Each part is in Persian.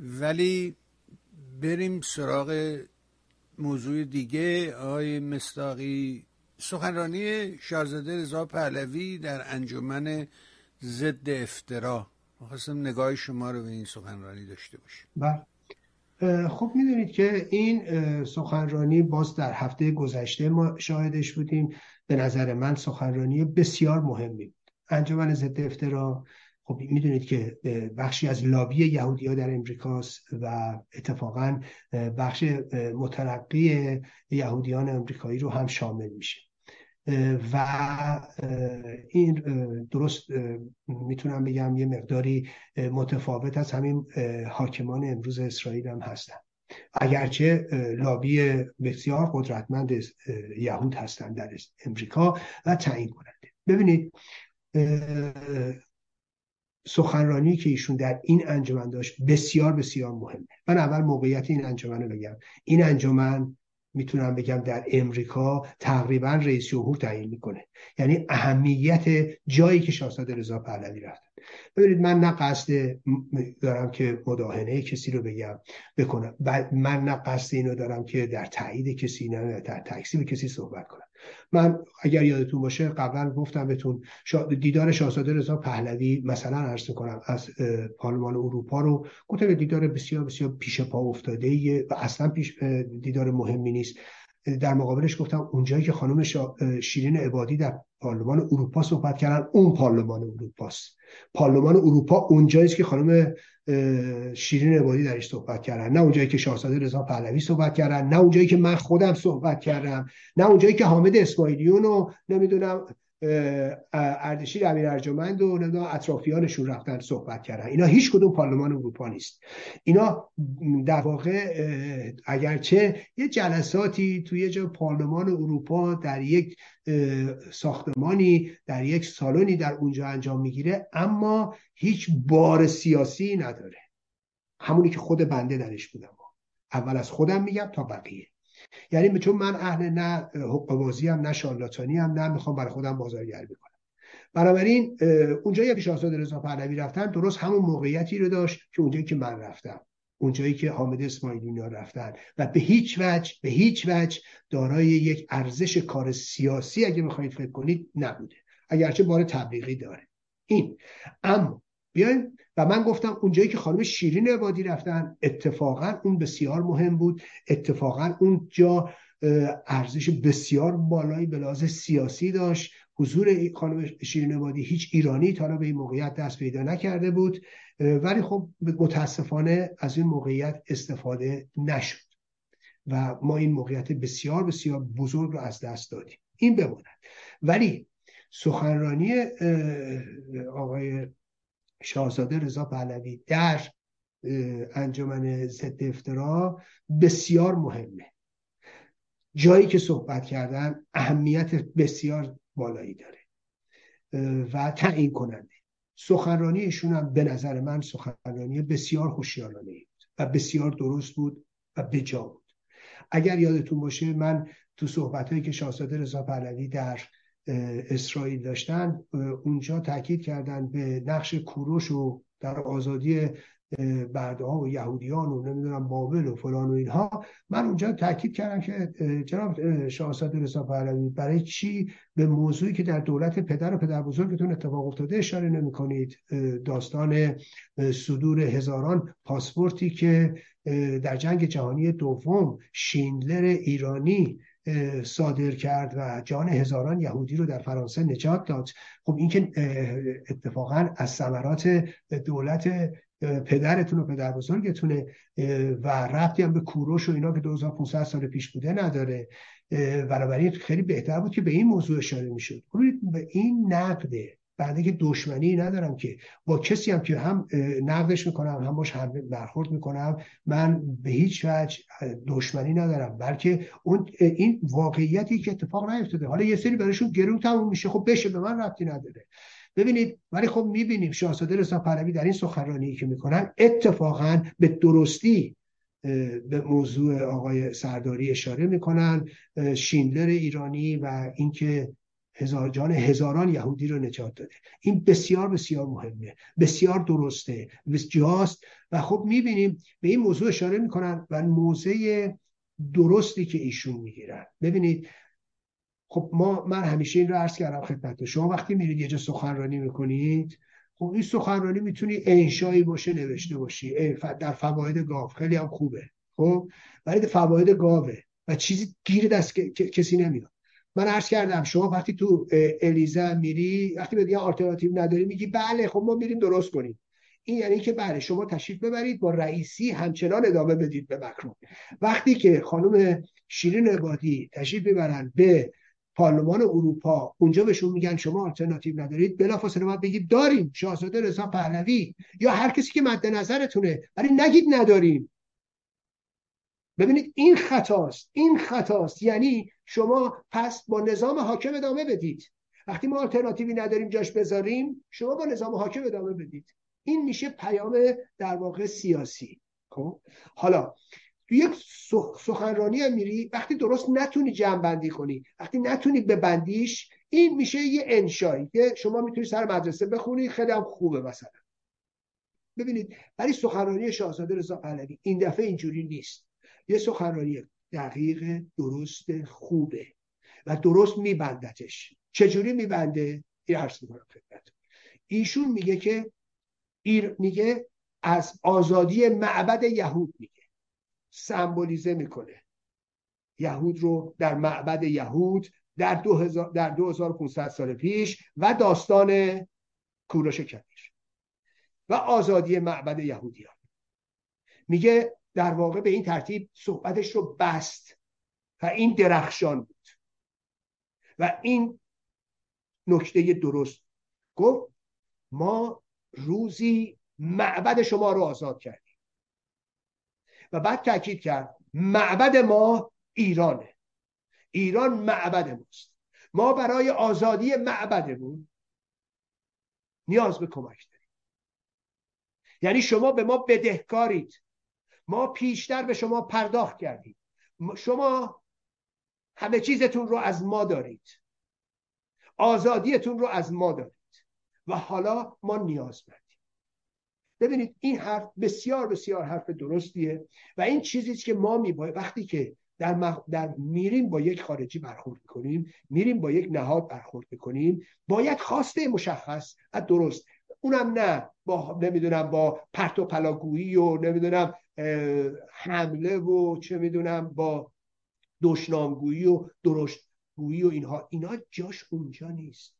ولی بریم سراغ موضوع دیگه. آقای مستاقی سخنرانی شاهزاده رضا پهلوی در انجمن ضد افترا. خواستم نگاه شما رو به این سخنرانی داشته باشیم. بله. خب می‌دونید که این سخنرانی باز در هفته گذشته ما شاهدش بودیم. به نظر من سخنرانی بسیار مهمی بود. انجمن ضد افترا خب می‌دونید که بخشی از لابی یهودی ها در امریکاست و اتفاقا بخش مترقی یهودیان امریکایی رو هم شامل میشه. و این درست می‌تونم بگم یه مقداری متفاوت از همین حاکمان امروز اسرائیل هم هستن. اگرچه لابی بسیار قدرتمند یهود هستند در امریکا و تعیین کننده. ببینید سخنرانی که ایشون در این انجمن داشت بسیار بسیار مهمه. من اول موقعیت این انجمن رو بگم. این انجمن می‌تونم بگم در امریکا تقریبا رئیس جمهور تعیین می‌کنه. یعنی اهمیت جایی که شاهزاده رضا پهلوی رفتن ببینید من نه قصد دارم که مداهنه کسی رو بگم بکنم. من نه قصد اینو دارم که در تایید کسی نه در تکسیب کسی صحبت کنم. من اگر یادتون باشه قبلا گفتم بهتون دیدار شاهزاده رضا پهلوی مثلا عرض کنم از پارلمان اروپا رو گفتم دیدار بسیار بسیار پیش پا افتاده و اصلا پیش دیدار مهمی نیست. در مقابلش گفتم اونجایی که خانم شیرین عبادی در پارلمان اروپا صحبت کردن اون پارلمان اروپاست. پارلمان اروپا اونجایی که خانم شیرین عبادی درش صحبت کردن. نه اونجایی که شاهزاده رضا پهلوی صحبت کردن نه اونجایی که من خودم صحبت کردم نه اونجایی که حامد اسماعیلیون و نمی‌دونم اردشیر امیر ارجمند و نمی‌دونم اطرافیانشون رفتن صحبت کردن. اینا هیچ کدوم پارلمان اروپا نیست. اینا در واقع اگرچه یه جلساتی توی یه جا پارلمان اروپا در یک ساختمانی در یک سالنی در اونجا انجام می‌گیره اما هیچ بار سیاسی نداره. همونی که خود بنده درش بودم. اول از خودم میگم تا بقیه. یعنی چون من اهل نه حقوق هم نه شارلاتانی هم نه می‌خوام برای خودم بازارگرمی کنم بنابراین اونجایی که شاهزاده رضا پهلوی رفتن درست همون موقعیتی رو داشت که اونجایی که من رفتم. اونجایی که حامد اسماعیلی رفتن. و به هیچ وجه به هیچ وجه دارای یک ارزش کار سیاسی اگه می‌خواهید فکر کنید نبوده. اگرچه بار تبلیغی داره. این. اما بیایم. و من گفتم اونجایی که خانم شیرین عبادی رفتن اتفاقا اون بسیار مهم بود. اتفاقا اون جا ارزش بسیار بالایی به لحاظ سیاسی داشت. حضور خانم شیرین عبادی هیچ ایرانی تا به این موقعیت دست پیدا نکرده بود. ولی خب متاسفانه از این موقعیت استفاده نشد. و ما این موقعیت بسیار بسیار بزرگ رو از دست دادیم. این بماند. ولی سخنرانی آقای شاهزاده رضا پهلوی در انجمن ضد افترا بسیار مهمه. جایی که صحبت کردن اهمیت بسیار بالایی داره. و تعیین کننده. سخنرانی ایشون هم به نظر من سخنرانی بسیار خوشیارانه بود و بسیار درست بود و بجا بود. اگر یادتون باشه من تو صحبت که شاهزاده رضا پهلوی در اسرائیل داشتن اونجا تاکید کردن به نقش کوروش و در آزادی برده ها و یهودیان و نمی‌دونم بابل و فلان و اینها. من اونجا تاکید کردم که جناب شاهزاده رضا پهلوی برای چی به موضوعی که در دولت پدر و پدر بزرگتون اتفاق افتاده اشاره نمی کنید داستان صدور هزاران پاسپورتی که در جنگ جهانی دوم شیندلر ایرانی صادر کرد و جان هزاران یهودی رو در فرانسه نجات داد. خب این که اتفاقا از ثمرات دولت پدرتون و پدر بزرگتونه و ربطی هم به کوروش و اینا که 2500 سال پیش بوده نداره. بنابراین خیلی بهتر بود که به این موضوع اشاره می‌شد. این نقده بعد که دشمنی ندارم که با کسی هم که هم نقدش می‌کنم هم باش هم برخورد می‌کنم من به هیچ وجه دشمنی ندارم بلکه اون این واقعیتی که اتفاق نیفتاده. حالا یه سری براشون گرون تموم میشه خب بشه به من ربطی نداره. ببینید ولی خب می‌بینیم شاهزاده رضا پهلوی در این سخنرانی که می‌کنن اتفاقا به درستی به موضوع آقای سرداری اشاره می‌کنن. شیندلر ایرانی و اینکه هزار جان هزاران یهودی رو نجات داده. این بسیار بسیار مهمه. بسیار درسته. جاست. و خب می‌بینیم به این موضوع اشاره می‌کنن و موضع درستی که ایشون می‌گیرن. ببینید خب ما من همیشه این رو عرض کردم خدمت شما وقتی میرید یه جا سخنرانی می‌کنید خب این سخنرانی می‌تونی انشایی باشه نوشته باشی. در فواید گاو. خیلی هم خوبه. خب؟ ولی فواید گاوه. و چیزی گیر دست کسی نمیاد من عرض کردم شما وقتی تو الیزا میری وقتی به دیگه آلترناتیو نداری میگی بله خب ما میریم درست کنیم. این یعنی که بله شما تشریف ببرید با رئیسی همچنان ادامه بدید به مکرون. وقتی که خانم شیرین عبادی تشریف ببرن به پارلمان اروپا اونجا بهشون میگن شما آلترناتیو ندارید بلافاصله باید بگید داریم شاهزاده رضا پهلوی یا هر کسی که مد نظرتونه ولی نگید نداریم. ببینید این خطاست این خطاست. یعنی شما پس با نظام حاکم ادامه بدید. وقتی ما آلترناتیوی نداریم جاش بذاریم شما با نظام حاکم ادامه بدید. این میشه پیام در واقع سیاسی. خب؟ حالا تو یک سخنرانی هم میری وقتی درست نتونی جمع کنی وقتی نتونی ببندیش این میشه یه انشایی که شما می‌تونی سر مدرسه بخونی خیلی هم خوبه مثلا. ببینید ولی سخنرانی شاهزاده رضا پهلوی این دفعه اینجوری نیست. یه سخنرانی دقیق درست خوبه و درست میبندتش. چجوری میبنده؟ این عرض می‌کنم خدمت. ایشون میگه که ایر میگه از آزادی معبد یهود میگه. سمبولیزه می‌کنه. یهود رو در معبد یهود در, دو در 2500 سال پیش و داستان کوروش کبیر و آزادی معبد یهودیان. میگه در واقع به این ترتیب صحبتش رو بست و این درخشان بود. و این نکته درست گفت ما روزی معبد شما رو آزاد کردیم. و بعد تاکید کرد معبد ما ایرانه. ایران معبد ماست. ما برای آزادی معبدمون نیاز به کمک داریم. یعنی شما به ما بدهکارید. ما پیشتر به شما پرداخت کردیم. شما همه چیزتون رو از ما دارید. آزادیتون رو از ما دارید. و حالا ما نیاز مندیم ببینید این حرف بسیار بسیار حرف درستیه و این چیزی که ما میباید وقتی که در, در میریم با یک خارجی برخورد کنیم میریم با یک نهاد برخورد کنیم باید خواسته مشخص و درست اونم نه. با نمی‌دونم با پرت و پلاگویی و نمی‌دونم حمله و چه می‌دونم با دشنامگویی و درشتگویی و اینها. اینا جاش اونجا نیست.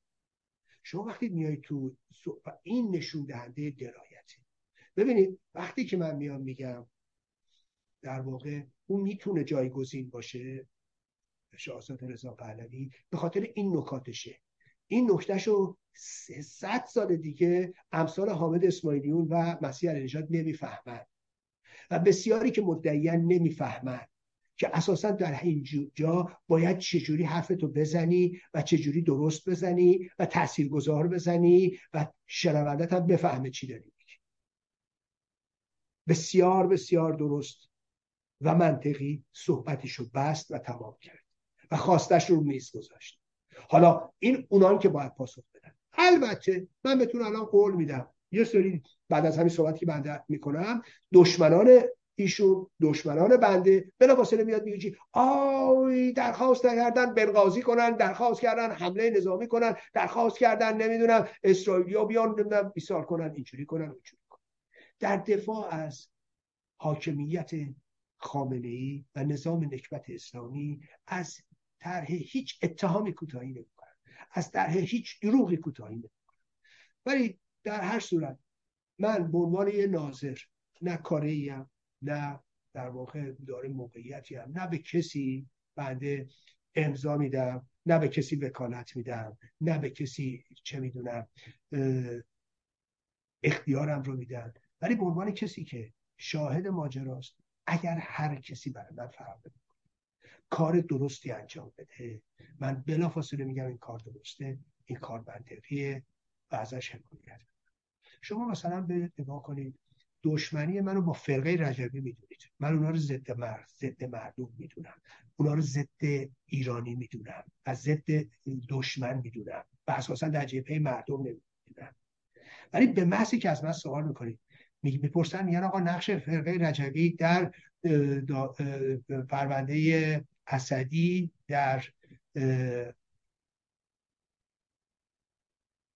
شما وقتی میای تو این نشون دهنده درایته ببینید وقتی که من میام میگم در واقع اون می‌تونه جایگزین باشه. شاهزاده رضا پهلوی به خاطر این نکاتشه. این نکتهشو صد سال دیگه امثال حامد اسماعیلیون و مسیح علیه نمی‌فهمند و بسیاری که مدعیان نمی‌فهمند که اساسا در این جا باید چجوری حرفتو بزنی و چجوری درست بزنی و تاثیرگذار بزنی و شنوندت هم بفهمه چی داری بسیار بسیار درست و منطقی صحبتشو بست و تمام کرد و خواستش رو میز گذاشت. حالا این اونان که باید پاسخ بدن. البته من بهتون الان قول میدم. یه سری بعد از همین صحبتی که بنده می‌کنم دشمنان ایشون دشمنان بنده بلافاصله میاد میگه آی درخواست کردن بنغازی کنن درخواست کردن حمله نظامی کنن درخواست کردن نمی‌دونم اسرائیلیا بیان نمی‌دونم بیسار کنن اینجوری کنن اونجوری کنن. در دفاع از حاکمیت خامنه ای و نظام نکبت اسلامی از طرح هیچ اتهامی کوتاهی نمی‌کنن. از طرح هیچ دروغی کوتاهی نمی‌کنن. ولی در هر صورت من به عنوان یه ناظر نه کاری نه در واقع داره موقعیتی هم نه به کسی بنده امضا میدم نه به کسی وکالت میدم نه به کسی چه می‌دونم اختیارم رو میدم. ولی به عنوان کسی که شاهد ماجراست اگر هر کسی برای من فرق کار درستی انجام بده. من بلافاصله میگم این کار درسته این کار منطقیه و ازش حمایت. شما مثلا به نگاه کنید دشمنی منو با فرقه رجبی می‌دونید. من اونا رو ضد مرد ضد مردم می‌دونم. اونا رو ضد ایرانی می‌دونم و ضد دشمن می‌دونم و اساسا در جبهه مردم نمی‌دونم. ولی به محضی که از من سوال می‌کنید می‌پرسن میگن آقا نقش فرقه رجبی در پرونده اسدی در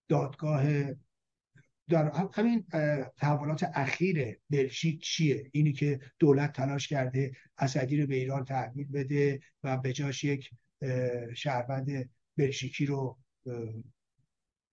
دادگاه در همین تحولات اخیر بلژیک چیه؟ اینی که دولت تلاش کرده اسدی رو به ایران تحویل بده و به جاش یک شهروند بلژیکی رو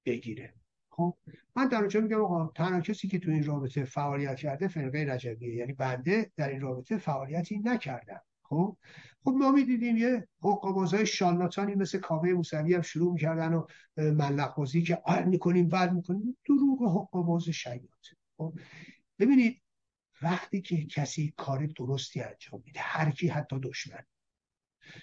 بگیره. خب من در اونجا میگم آقا تنها کسی که تو این رابطه فعالیت کرده فرقه رجبیه. یعنی بنده در این رابطه فعالیتی نکردم خب؟ خب ما می‌دیدیم یه حقوقبازهای شالاتانی مثل کاوه موسوی هم شروع می‌کردن و ملق بازی که آر می‌کنیم بعد می‌کنیم. دروغ حقوقباز شیاد خب؟ ببینید وقتی که کسی کار درستی انجام میده هر کی حتی دشمن.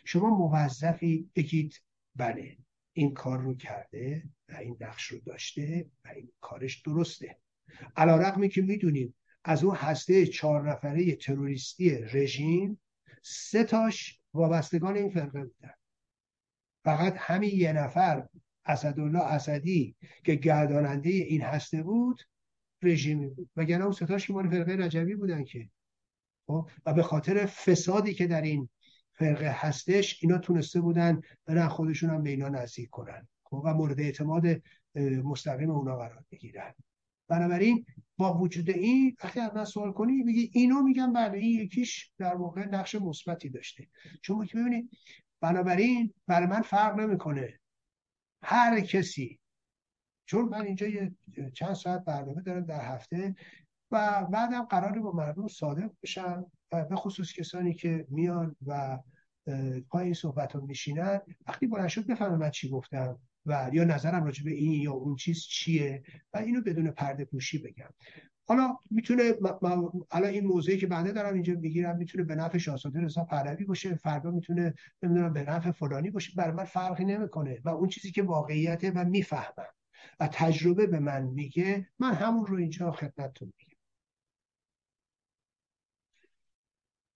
شما موظفی بگید بله این کار رو کرده و این نقش رو داشته و این کارش درسته. علا رقمی که می‌دونیم از اون هسته چهار نفره تروریستی رژیم سه تاش وابستگان این فرقه بودن. فقط همین یه نفر اسدالله اسدی که گرداننده این هسته بود رژیمی بود. وگرنه اون ستاش که فرقه رجبی بودن که. خب؟ و به خاطر فسادی که در این فرقه هستش اینا تونسته بودن برن خودشون هم به اینا نزدیک کنن. خب؟ و مورد اعتماد مستقیم اونا قرار بگیرن. بنابراین با وجود این وقتی از من سوال کنی بگی اینو میگم بله این یکیش در واقع نقش مثبتی داشته. چون که ببینید بنابراین برای من فرق نمی‌کنه. هر کسی چون من اینجا یه چند ساعت برنامه دارم در هفته و بعدم قراره با مردم صادق بشم به خصوص کسانی که میان و پای این صحبت رو میشینن وقتی بلند شد بفهمه من چی گفتم. و یا نظرم راجع به این یا اون چیز چیه و اینو بدون پرده پوشی بگم. حالا می‌تونه حالا این موضوعی که بنده دارم اینجا می‌گیرم می‌تونه به نفع شاهزاده رضا پهلوی باشه فردا می‌تونه نمی‌دونم به نفع فلانی باشه برای من فرقی نمی‌کنه و اون چیزی که واقعیته و می‌فهمم و تجربه به من میگه من همون رو اینجا خدمتتون میگم.